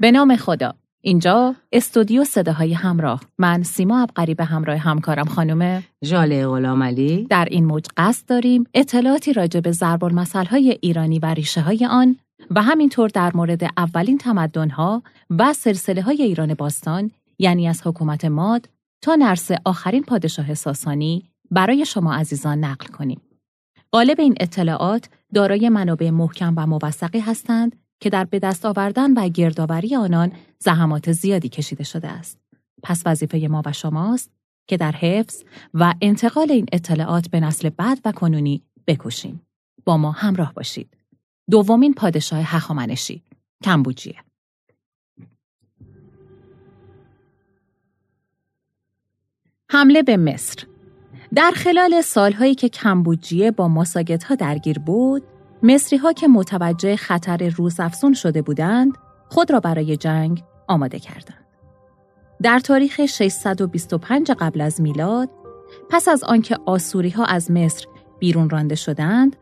به نام خدا. اینجا استودیو صداهای همراه. من سیما ابقری به همراه همکارم خانم ژاله غلامعلی در این موج قصد داریم اطلاعاتی راجع به ضرب های ایرانی و ریشه های آن و همینطور در مورد اولین تمدنها و سلسله های ایران باستان یعنی از حکومت ماد تا نرس آخرین پادشاه ساسانی برای شما عزیزان نقل کنیم. قالب این اطلاعات دارای منابع محکم و موثقی هستند که در به دست آوردن و گردآوری آنان زحمات زیادی کشیده شده است. پس وظیفه ما و شماست که در حفظ و انتقال این اطلاعات به نسل بعد و کنونی بکوشیم. با ما همراه باشید. دومین پادشاه هخامنشی کمبوجیه حمله به مصر در خلال سالهایی که کمبوجیه با ماساگت ها درگیر بود، مصری ها که متوجه خطر روزافزون شده بودند، خود را برای جنگ آماده کردند. در تاریخ 625 قبل از میلاد، پس از آنکه آسوری ها از مصر بیرون رانده شدند،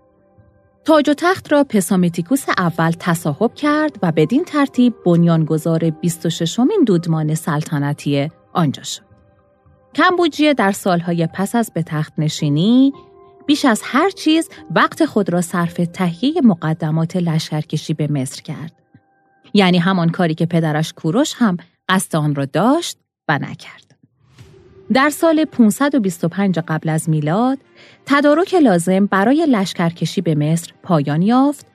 تاج و تخت را پسامتیکوس اول تصاحب کرد و بدین ترتیب بنیانگذار 26 مین دودمان سلطنتی آنجا شد. کمبوجیه در سالهای پس از به تخت نشینی بیش از هر چیز وقت خود را صرف تهیه مقدمات لشکرکشی به مصر کرد. یعنی همان کاری که پدرش کوروش هم قصد آن را داشت و نکرد. در سال 525 قبل از میلاد تدارک لازم برای لشکرکشی به مصر پایان یافت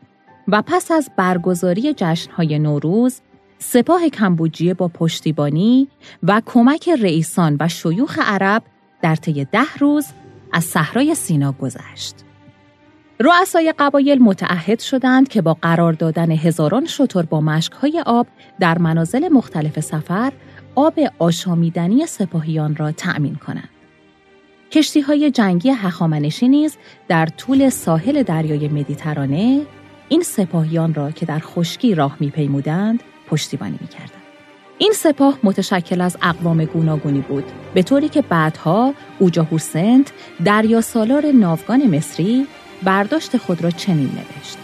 و پس از برگزاری جشنهای نوروز سپاه کمبوجیه با پشتیبانی و کمک رئیسان و شیوخ عرب در طی ده روز از صحرای سینا گذشت. رؤسای قبایل متعهد شدند که با قرار دادن هزاران شتر با مشکهای آب در منازل مختلف سفر آب آشامیدنی سپاهیان را تأمین کنند. کشتی های جنگی هخامنشی نیز در طول ساحل دریای مدیترانه این سپاهیان را که در خشکی راه میپیمودند پشتیبانی می‌کردند. این سپاه متشکل از اقوام گوناگونی بود به طوری که بعدها اوجاهوسنت دریا سالار ناوگان مصری برداشت خود را چنین نوشت.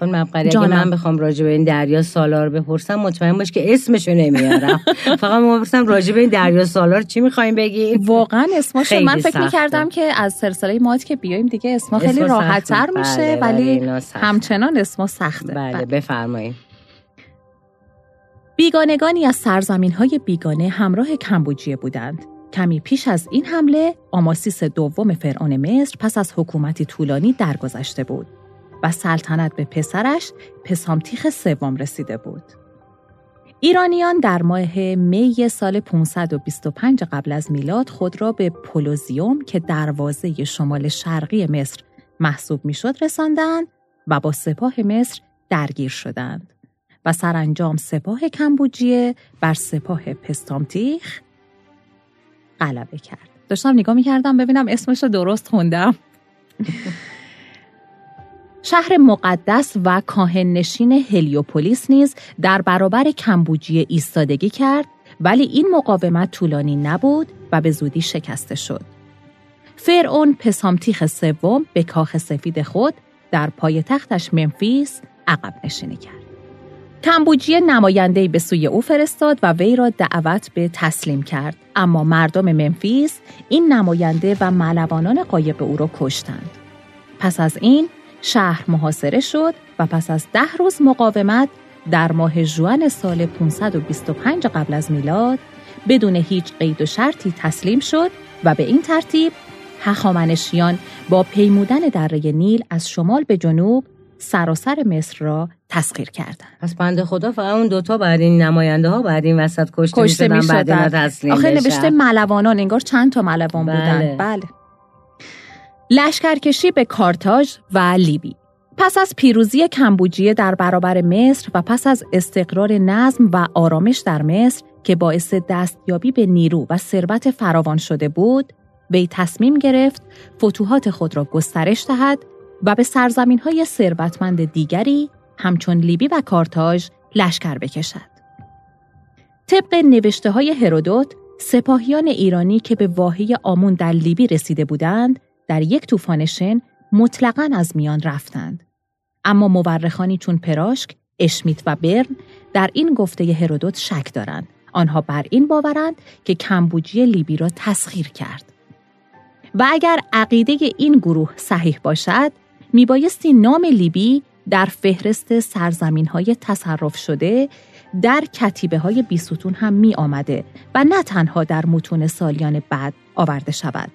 خانم ابقری اگه من بخوام راجع به این دریا سالار بپرسم مطمئن باش که اسمشو نمیارم. فقط ما بپرسم راجع به این دریا سالار چی می‌خوایم بگیم؟ واقعا اسمشو من فکر می‌کردم که از سلسله مات که بیایم دیگه اسما خیلی راحتتر میشه بله، ولی همچنان اسما سخته. بله, بله. بفرمایید بیگانگانی از سرزمین های بیگانه همراه کمبوجیه بودند. کمی پیش از این حمله آماسیس دوم فرعون مصر پس از حکومتی طولانی درگذشته بود و سلطنت به پسرش پسامتیخ سوم رسیده بود. ایرانیان در ماه می سال 525 قبل از میلاد خود را به پولوزیوم که دروازه شمال شرقی مصر محسوب می‌شد رساندند و با سپاه مصر درگیر شدند. و سرانجام سپاه کمبوجیه بر سپاه پستامتیخ غلبه کرد. داشتم نگاه می‌کردم ببینم اسمش رو درست خوندم. شهر مقدس و کاهن نشین هلیوپولیس نیز در برابر کمبوجیه ایستادگی کرد ولی این مقاومت طولانی نبود و به زودی شکسته شد. فرعون پسامتیخ سوم به کاخ سفید خود در پای تختش منفیس عقب نشینی کرد. کمبوجیه نمایندهی به سوی او فرستاد و وی را دعوت به تسلیم کرد. اما مردم منفیس این نماینده و ملوانان قایق او را کشتند. پس از این شهر محاصره شد و پس از ده روز مقاومت در ماه جوان سال 525 قبل از میلاد بدون هیچ قید و شرطی تسلیم شد و به این ترتیب هخامنشیان با پیمودن دره نیل از شمال به جنوب سراسر مصر را تسخیر کردند. پس بنده خدا فقط اون دوتا بعد این نماینده ها بعد این وسط کشته, کشته می بعد آخه نوشته ملوانان انگار چند تا ملوان بله. بودن. بله. لشکرکشی به کارتاژ و لیبی. پس از پیروزی کمبوجیه در برابر مصر و پس از استقرار نظم و آرامش در مصر که باعث دستیابی به نیرو و ثروت فراوان شده بود وی تصمیم گرفت فتوحات خود را گسترش دهد و به سرزمین های ثروتمند دیگری همچون لیبی و کارتاژ لشکر بکشد. طبق نوشته های هرودوت، سپاهیان ایرانی که به واحی آمون در لیبی رسیده بودند، در یک طوفان شن مطلقا از میان رفتند. اما مورخانی چون پراشک، اشمیت و برن در این گفته هرودوت شک دارند. آنها بر این باورند که کمبوجی لیبی را تسخیر کرد. و اگر عقیده این گروه صحیح باشد، میبایستی نام لیبی در فهرست سرزمین های تصرف شده در کتیبه های بیستون هم می آمده و نه تنها در متون سالیان بعد آورده شود.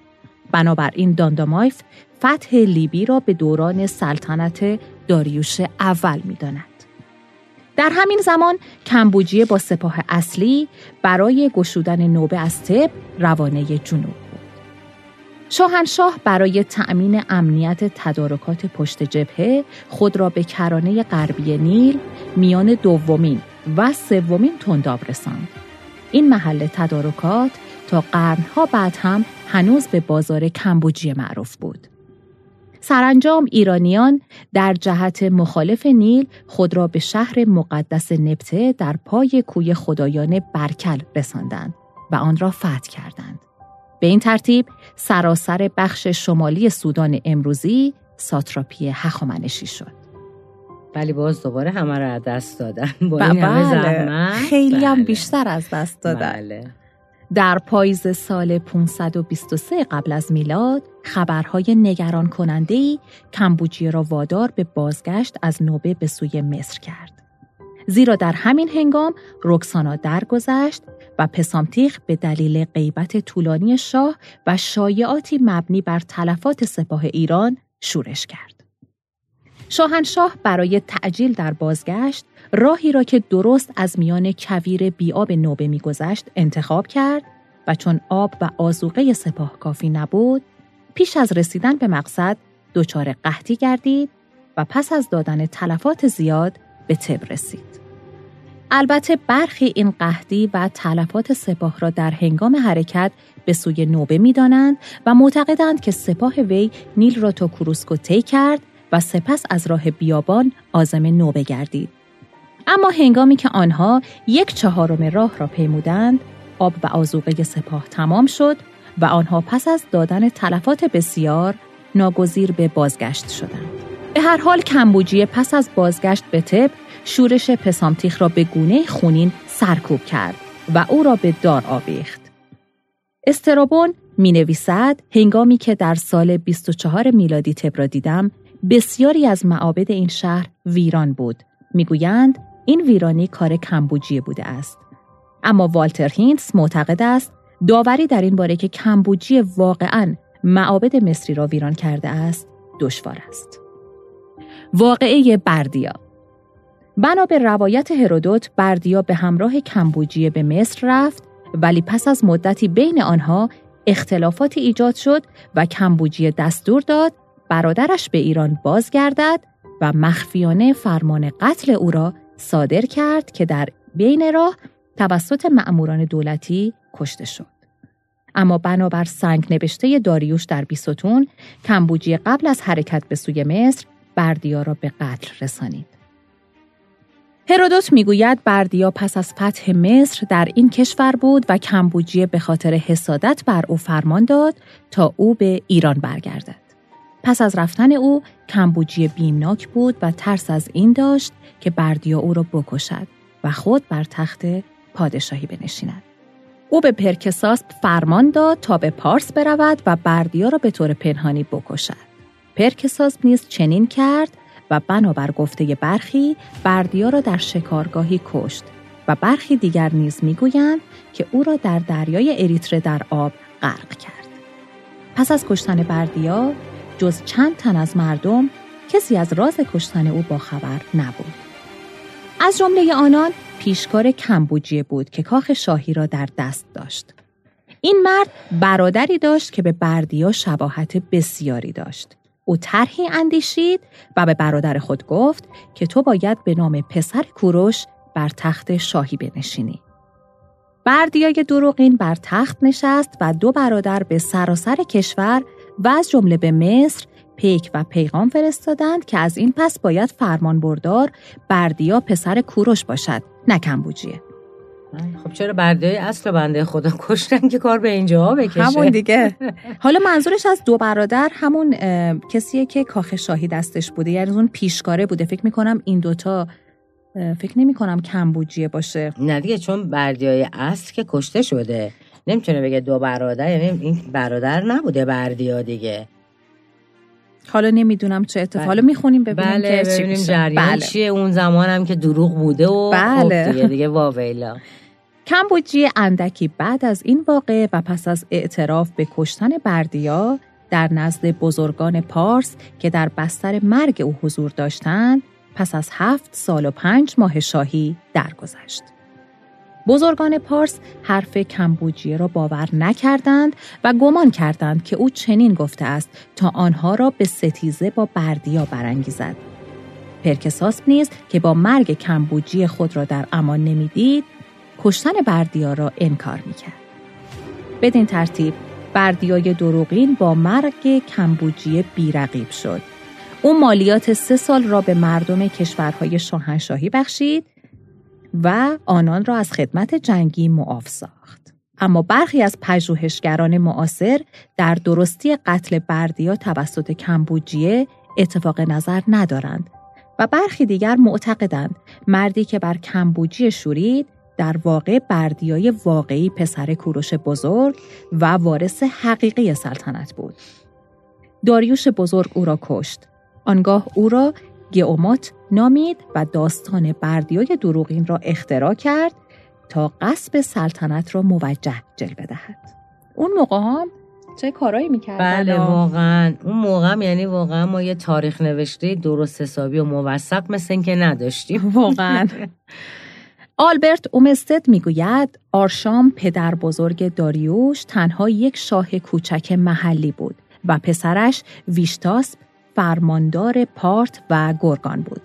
بنابراین داندامایف فتح لیبی را به دوران سلطنت داریوش اول می داند. در همین زمان کمبوجیه با سپاه اصلی برای گشودن نوبه از تب روانه جنوب. شاهنشاه برای تأمین امنیت تدارکات پشت جبهه خود را به کرانه غربی نیل میان دومین و سومین تنداب رساند. این محل تدارکات تا قرنها بعد هم هنوز به بازار کمبوجیه معروف بود. سرانجام ایرانیان در جهت مخالف نیل خود را به شهر مقدس نبته در پای کوی خدایان برکل رساندند و آن را فتح کردند. به این ترتیب سراسر بخش شمالی سودان امروزی ساتراپی هخامنشی شد. ولی باز دوباره همه را دست دادن با این همه بله. زحمت خیلی هم بله. بیشتر از دست دادن بله. در پاییز سال 523 قبل از میلاد خبرهای نگران کننده ای کمبوجیه را وادار به بازگشت از نوبه به سوی مصر کرد. زیرا در همین هنگام رکسانا درگذشت و پسامتیخ به دلیل غیبت طولانی شاه و شایعاتی مبنی بر تلفات سپاه ایران شورش کرد. شاهنشاه برای تعجیل در بازگشت راهی را که درست از میان کویر بیاب نوبه میگذشت انتخاب کرد و چون آب و آزوقه سپاه کافی نبود پیش از رسیدن به مقصد دچار قحطی گردید و پس از دادن تلفات زیاد به تب رسید. البته برخی این قحطی و تلفات سپاه را در هنگام حرکت به سوی نوبه می دانند و معتقدند که سپاه وی نیل را تا کروسکو طی کرد و سپس از راه بیابان آزم نوبه گردید. اما هنگامی که آنها یک چهارم راه را پیمودند، آب و آزوقه سپاه تمام شد و آنها پس از دادن تلفات بسیار ناگزیر به بازگشت شدند. به هر حال کمبوجیه پس از بازگشت به تب شورش پسامتیخ را به گونه خونین سرکوب کرد و او را به دار آویخت. استرابون می نویسد هنگامی که در سال 24 میلادی تب را دیدم بسیاری از معابد این شهر ویران بود. می‌گویند این ویرانی کار کمبوجیه بوده است. اما والتر هینتس معتقد است داوری در این باره که کمبوجی واقعا معابد مصری را ویران کرده است دشوار است. واقعه بردیا بنا به روایت هرودوت بردیا به همراه کمبوجیه به مصر رفت ولی پس از مدتی بین آنها اختلافاتی ایجاد شد و کمبوجیه دستور داد برادرش به ایران بازگردد و مخفیانه فرمان قتل او را صادر کرد که در بین راه توسط مأموران دولتی کشته شد. اما بنابر سنگ نوشته داریوش در بیستون کمبوجی قبل از حرکت به سوی مصر بردیا را به قتل رسانید. هرودوت می‌گوید بردیا پس از فتح مصر در این کشور بود و کمبوجیه به خاطر حسادت بر او فرمان داد تا او به ایران برگردد. پس از رفتن او کمبوجی بیمناک بود و ترس از این داشت که بردیا او را بکشد و خود بر تخت پادشاهی بنشیند. او به پرکساس فرمان داد تا به پارس برود و بردیا را به طور پنهانی بکشد. پرکساس نیز چنین کرد و بنابر گفته برخی بردیا را در شکارگاهی کشت و برخی دیگر نیز می‌گویند که او را در دریای اریتره در آب غرق کرد. پس از کشتن بردیا جز چند تن از مردم کسی از راز کشتن او با خبر نبود. از جمله آنان پیشکار کمبوجیه بود که کاخ شاهی را در دست داشت. این مرد برادری داشت که به بردیا شباهت بسیاری داشت. او طرحی اندیشید و به برادر خود گفت که تو باید به نام پسر کوروش بر تخت شاهی بنشینی. بردیای دروغین بر تخت نشست و دو برادر به سراسر کشور و از جمله به مصر پیک و پیغام فرستادند که از این پس باید فرمان بردار بردیا پسر کوروش باشد نه کمبوجیه خب چرا بردیای اصل بنده خدا کشتن که کار به اینجا بکشه؟ همون دیگه. حالا منظورش از دو برادر همون کسیه که کاخ شاهی دستش بوده. یعنی اون پیشکاره بوده. فکر می‌کنم این دوتا فکر نمی کنم کمبوجیه باشه. نه دیگه چون بردیای اصل که کشته شده. نمی‌تونه بگه دو برادر یعنی این برادر نبوده بردیا دیگه. حالا نمی‌دونم چه اتفاقی حالا می‌خونیم ببینیم بله که ببینیم جریان بله. چیه اون زمانم که دروغ بوده و خب بله. دیگه دیگه واویلا کمبوجی اندکی بعد از این واقع و پس از اعتراف به کشتن بردیا در نزد بزرگان پارس که در بستر مرگ او حضور داشتند پس از هفت سال و پنج ماه شاهی درگذشت. بزرگان پارس حرف کمبوجیه را باور نکردند و گمان کردند که او چنین گفته است تا آنها را به ستیزه با بردیا برانگیزد. پرکساس نیز که با مرگ کمبوجی خود را در امان نمی‌دید کشتن بردیا را انکار می‌کرد. بدین ترتیب بردیای دروغین با مرگ کمبوجی بیرقیب شد. او مالیات سه سال را به مردم کشورهای شاهنشاهی بخشید و آنان را از خدمت جنگی معاف ساخت. اما برخی از پژوهشگران معاصر در درستی قتل بردیا توسط کمبوجیه اتفاق نظر ندارند و برخی دیگر معتقدند مردی که بر کمبوجی شورید در واقع بردیای واقعی پسر کوروش بزرگ و وارث حقیقی سلطنت بود. داریوش بزرگ او را کشت. آنگاه او را گئومات نامید و داستان بردیای دروغین را اختراع کرد تا قصب سلطنت را موجه جلوه دهد. اون موقع هم چه کارایی می‌کرد؟ بله واقعا اون موقع هم یعنی واقعا ما یه تاریخ نوشته درست حسابی و موثق مثل اینکه نداشتیم واقعا آلبرت اومستد می‌گوید آرشام پدر بزرگ داریوش تنها یک شاه کوچک محلی بود و پسرش ویشتاسپ فرماندار پارت و گرگان بود.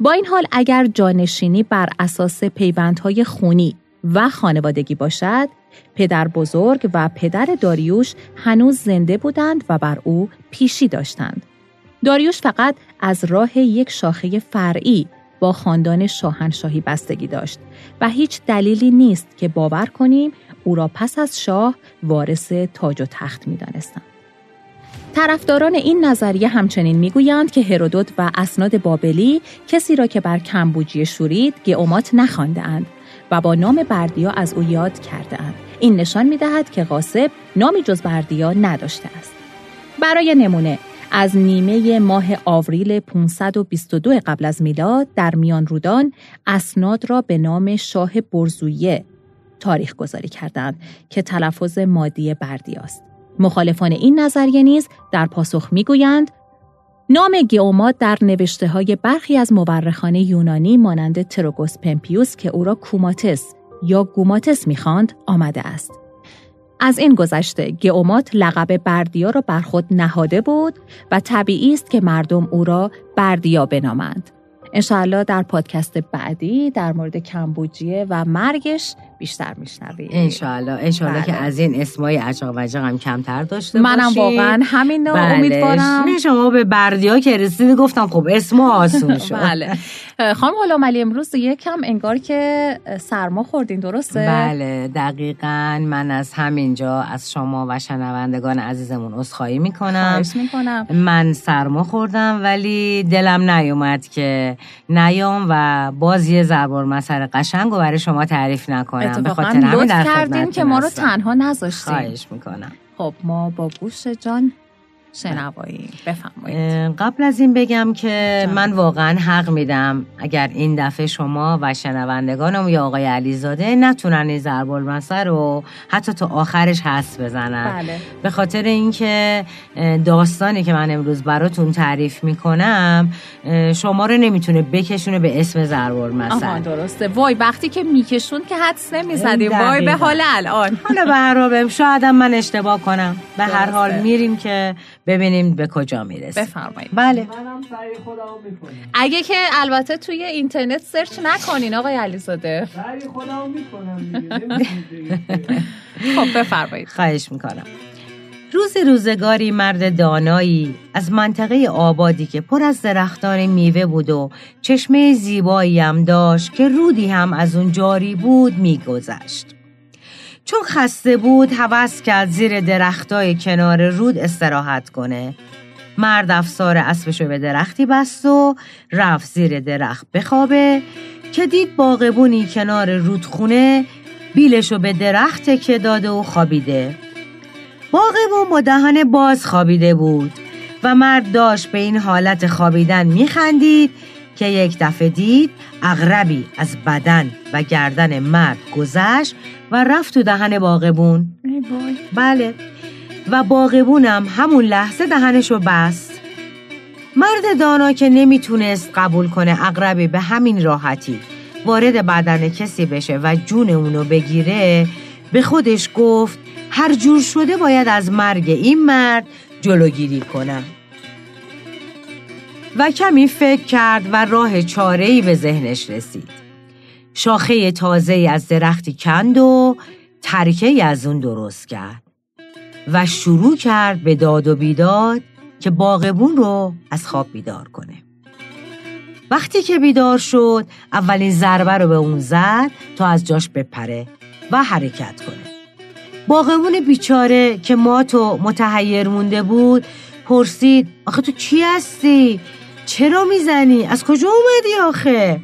با این حال اگر جانشینی بر اساس پیوندهای خونی و خانوادگی باشد، پدر بزرگ و پدر داریوش هنوز زنده بودند و بر او پیشی داشتند. داریوش فقط از راه یک شاخه فرعی با خاندان شاهنشاهی بستگی داشت و هیچ دلیلی نیست که باور کنیم او را پس از شاه وارث تاج و تخت می دانستند. طرفداران این نظریه همچنین می‌گویند که هرودوت و اسناد بابلی کسی را که بر کمبوجی شورید گئومات نخواندهاند و با نام بردیا از او یاد کرده اند. این نشان می دهد که غاصب نامی جز بردیا نداشته است. برای نمونه از نیمه ماه آوریل 522 قبل از میلاد در میان رودان اسناد را به نام شاه برزویه تاریخ گذاری کردند که تلفظ مادی بردیاست. مخالفان این نظریه نیز در پاسخ می‌گویند نام گئومات در نوشته های برخی از مورخان یونانی مانند تروگوس پمپیوس که او را کوماتس یا گوماتس می‌خواند آمده است. از این گذشته گئومات لقب بردیا را بر خود نهاده بود و طبیعی است که مردم او را بردیا بنامند. انشاءالله در پادکست بعدی در مورد کمبوجیه و مرگش بیشتر میشنویم انشالله انشالله که بله. از این اسمای عجق وجق هم کمتر داشته منم واقعا همین رو بله. امیدوارم. شما به بردیا که رسیدی گفتم خب اسم آسون شد. بله. خانم غلام علی امروز یکم انگار که سرما خوردین درسته؟ بله. دقیقا من از همینجا از شما و شنوندگان عزیزمون عذرخواهی می‌کنم. می‌کنم. من سرما خوردم ولی دلم نیومد که نیام و باز یه زربار مسئله قشنگ و برای شما تعریف نکنم. اتفاقا لطف کردیم که ما رو تنها نذاشتیم خواهش می‌کنم. خب ما با گوش جان شنوایی بفرمایید. قبل از این بگم که من واقعا حق میدم اگر این دفعه شما و شنوندگانم یا آقای علیزاده نتونن این ضرب المثل رو حتی تا آخرش حس بزنن. بله. به خاطر اینکه داستانی که من امروز براتون تعریف می‌کنم شما رو نمی‌تونه بکشونه به اسم ضرب المثل. درسته. وای وقتی که میکشون که حدس نمی‌زدیم. وای به حال الان. حالا به هر حال شاید من اشتباه کنم. به هر حال میریم که ببینیم به کجا می‌رسه بفرمایید. بله. اگه که البته توی اینترنت سرچ نکنین آقای علیزاده. خب بفرمایید. خواهش می‌کنم. روز روزگاری مرد دانایی از منطقه آبادی که پر از درختان میوه بود و چشمه زیبایی هم داشت که رودی هم از اون جاری بود میگذشت. چون خسته بود حوض کرد زیر درختای کنار رود استراحت کنه. مرد افسار اسبشو به درختی بست و رفت زیر درخت بخوابه که دید باغبونی کنار رودخونه بیلشو به درخت که داده و خوابیده. باغبون با دهن باز خوابیده بود و مرد داشت به این حالت خوابیدن میخندید که یک دفعه دید اغربی از بدن و گردن مرد گذشت و رفت تو دهن باغبون. بله. و باغبونم همون لحظه دهنشو بست. مرد دانا که نمی‌تونست قبول کنه اغربی به همین راحتی وارد بدن کسی بشه و جون اونو بگیره به خودش گفت هر جور شده باید از مرگ این مرد جلوگیری کنم. و کمی فکر کرد و راه چاره‌ای به ذهنش رسید. شاخه تازه از درختی کند و ترکه از اون درست کرد و شروع کرد به داد و بیداد که باغبون رو از خواب بیدار کنه وقتی که بیدار شد اولین ضربه رو به اون زد تا از جاش بپره و حرکت کنه باغبون بیچاره که ما تو متحیر مونده بود پرسید آخه تو چی هستی؟ چرا می‌زنی؟ از کجا اومدی آخه؟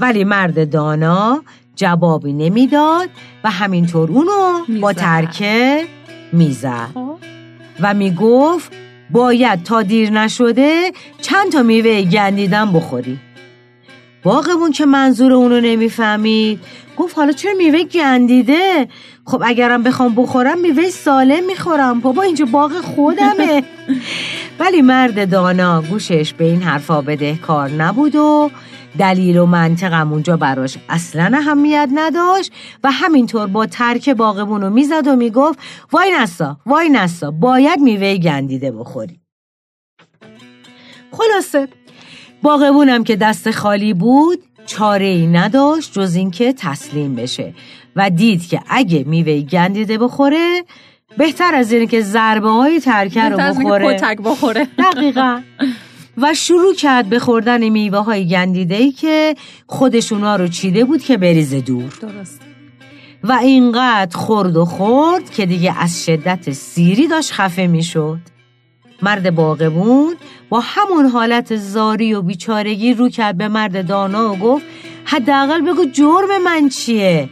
ولی مرد دانا جوابی نمی‌داد و همینطور اونو با ترکه می‌زد. خب. و می‌گفت باید تا دیر نشده چند تا میوه گندیدن بخوری. باغبون که منظور اونو نمی‌فهمید. گفت حالا چرا میوه گندیده؟ خب اگرم بخوام بخورم میوه سالم می‌خورم. بابا اینجا باغ خودمه. ولی مرد دانا گوشش به این حرفا بده کار نبود و دلیل و منطقم اونجا براش اصلا اهمیت نداشت و همینطور با ترک باغبون رو می‌زد و می‌گفت وای نسا وای نسا باید میوه گندیده بخوری. خلاصه باغبونم که دست خالی بود چاره ای نداشت جز اینکه تسلیم بشه و دید که اگه میوه گندیده بخوره بهتر از اینه که ضربه های ترکه رو بخوره. بخوره. دقیقا. و شروع کرد به خوردن میوه های گندیده ای که خودشونا رو چیده بود که بریزه دور. درست. و اینقدر خورد و خورد که دیگه از شدت سیری داشت خفه می‌شد. مرد باغبون با همون حالت زاری و بیچارگی رو کرد به مرد دانا و گفت حداقل بگو جرم من چیه؟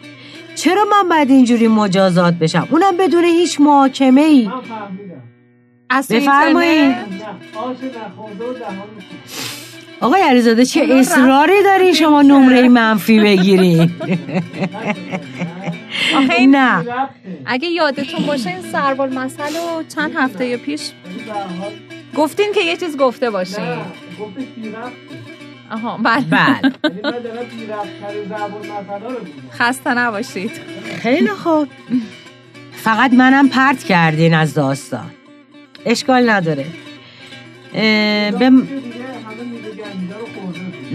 چرا من بعد اینجوری مجازات بشم؟ اونم بدون هیچ محاکمه ای بفرمایید آقای علیزاده چه اصراری داری شما نمره منفی بگیری نه اگه یادتون باشه این سربال مسئله و چند هفته پیش گفتین که یه چیز گفته باشین. آها بله. بله. خسته نباشید. خیلی خوب. فقط منم پرت کردین از داستان. اشکال نداره. به...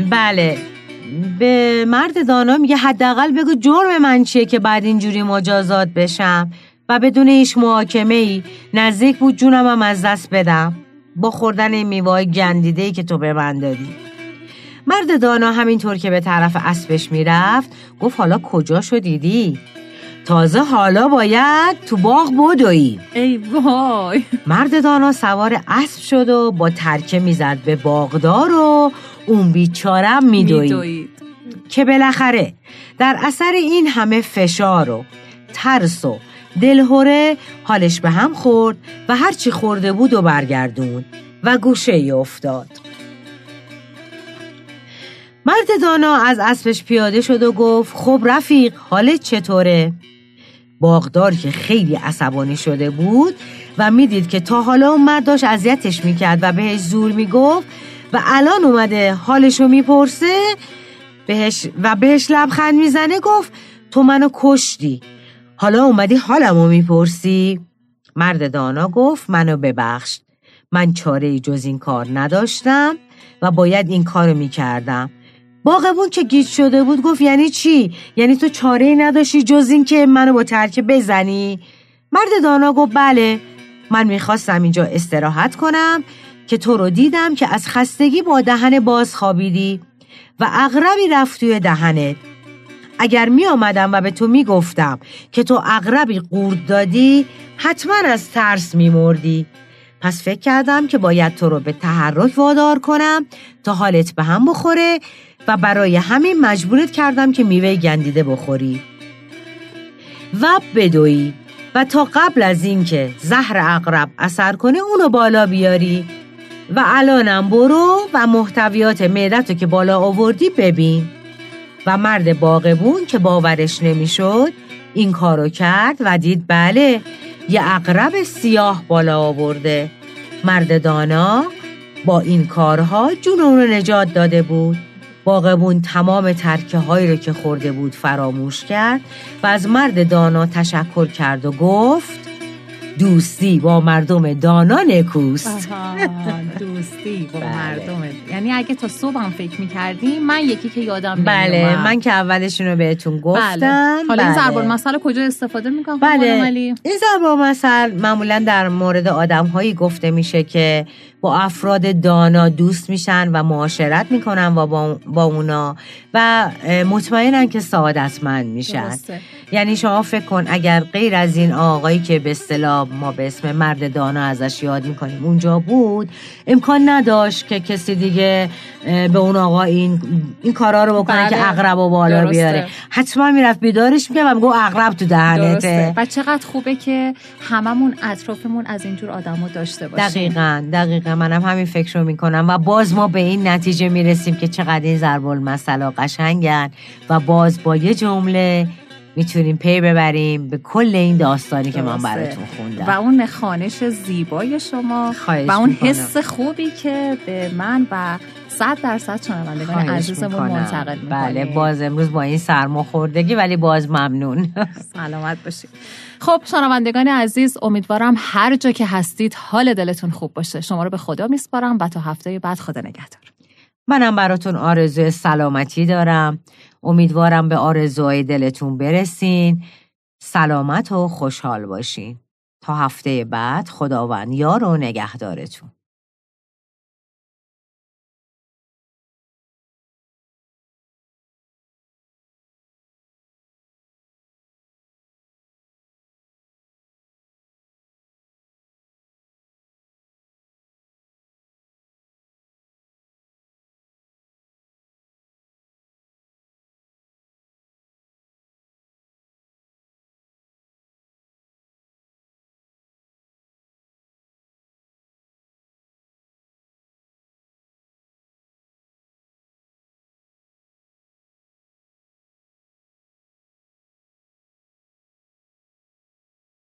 بله. به مرد دانا میگه حداقل بگو جرم من چیه که بعد اینجوری مجازات بشم و بدون هیچ محاکمه ای نزدیک بود جونم هم از دست بدم. با خوردن این میوه گندیده ای که تو به من دادی. مرد دانا همینطور که به طرف اسبش می‌رفت گفت حالا کجا شو دیدی تازه حالا باید تو باغ بدوی ای وای. مرد دانا سوار اسب شد و با ترکه می‌زد به باغدار و اون بیچارم میدوید. که بالاخره در اثر این همه فشار و ترس و دلهوره حالش به هم خورد و هرچی خورده بود و برگردون و گوشه ای افتاد. مرد دانا از اسبش پیاده شد و گفت خب رفیق حالت چطوره؟ باغدار که خیلی عصبانی شده بود و می‌دید که تا حالا اون مرد داشت اذیتش می‌کرد و بهش زور می‌گفت و الان اومده حالشو می‌پرسه بهش و بهش لبخند می‌زنه گفت تو منو کشتی. حالا اومدی حالمو می‌پرسی؟ مرد دانا گفت منو ببخش. من چاره جز این کار نداشتم و باید این کارو می‌کردم. باغبون که گیج شده بود گفت یعنی چی؟ یعنی تو چاره ای نداشتی جز این که منو با ترکه بزنی؟ مرد دانا گفت بله من می‌خواستم اینجا استراحت کنم که تو رو دیدم که از خستگی با دهن باز خوابیدی و اغربی رفت توی دهنت اگر می آمدم و به تو می گفتم که تو اغربی قورد دادی حتما از ترس می مردی. پس فکر کردم که باید تو رو به تحرک وادار کنم تا حالت به هم بخوره و برای همین مجبورت کردم که میوه گندیده بخوری. و بدوی. و تا قبل از اینکه زهر اقرب اثر کنه اونو بالا بیاری و الانم برو و محتویات معدتو که بالا آوردی ببین. و مرد باغبون که باورش نمی‌شد این کارو کرد و دید بله یه اقرب سیاه بالا آورده. مرد دانا با این کارها جون اون رو نجات داده بود. باغبون تمام ترکه هایی رو که خورده بود فراموش کرد و از مرد دانا تشکر کرد و گفت دوستی با مردم دانا نکوست دوستی با بله. مردم. یعنی اگه تا صبحم فکر می‌کردی من یکی که یادم بله من که اولشون رو بهتون بله. گفتم. بله. حالا این ضرب المثل کجا استفاده می‌کنم؟ بله. این ضرب المثل معمولا در مورد آدم هایی گفته میشه که با افراد دانا دوست میشن و معاشرت می‌کنن و با, با اونا و مطمئنن که سعادتمند میشن. یعنی شما فکر کن اگر غیر از این آقایی که به اصطلاح ما به اسم مرد دانا ازش یاد می‌کنیم اونجا بود. امکان نداشت که کسی دیگه به اون آقا این این کارا رو بکنه بله. که اقرب و بالا درسته. بیاره. حتما می‌رفت بیدارش می‌کنه و میگو اقرب تو دهنته. و چقدر خوبه که هممون اطرافمون از اینجور آدمو داشته باشیم. دقیقا دقیقا. منم همین فکر رو می‌کنم و باز ما به این نتیجه می‌رسیم که چقدر این ضرب المثل قشنگن و باز با یه جمله می‌تونیم پی ببریم به کل این داستانی که من براتون خوندم. و اون خانش زیبای شما و اون حس خوبی که به من و صد درصد شنوندگان عزیزمون منتقل می‌کنه بله باز امروز با این سرماخوردگی ولی باز ممنون. سلامت باشید. خب شنوندگان عزیز امیدوارم هر جا که هستید حال دلتون خوب باشه. شما رو به خدا میسپارم و تا هفته بعد خدا نگهدار. منم براتون آرزوی سلامتی دارم. امیدوارم به آرزوهای دلتون برسین. سلامت و خوشحال باشین. تا هفته بعد خداوند یار و نگهدارتون.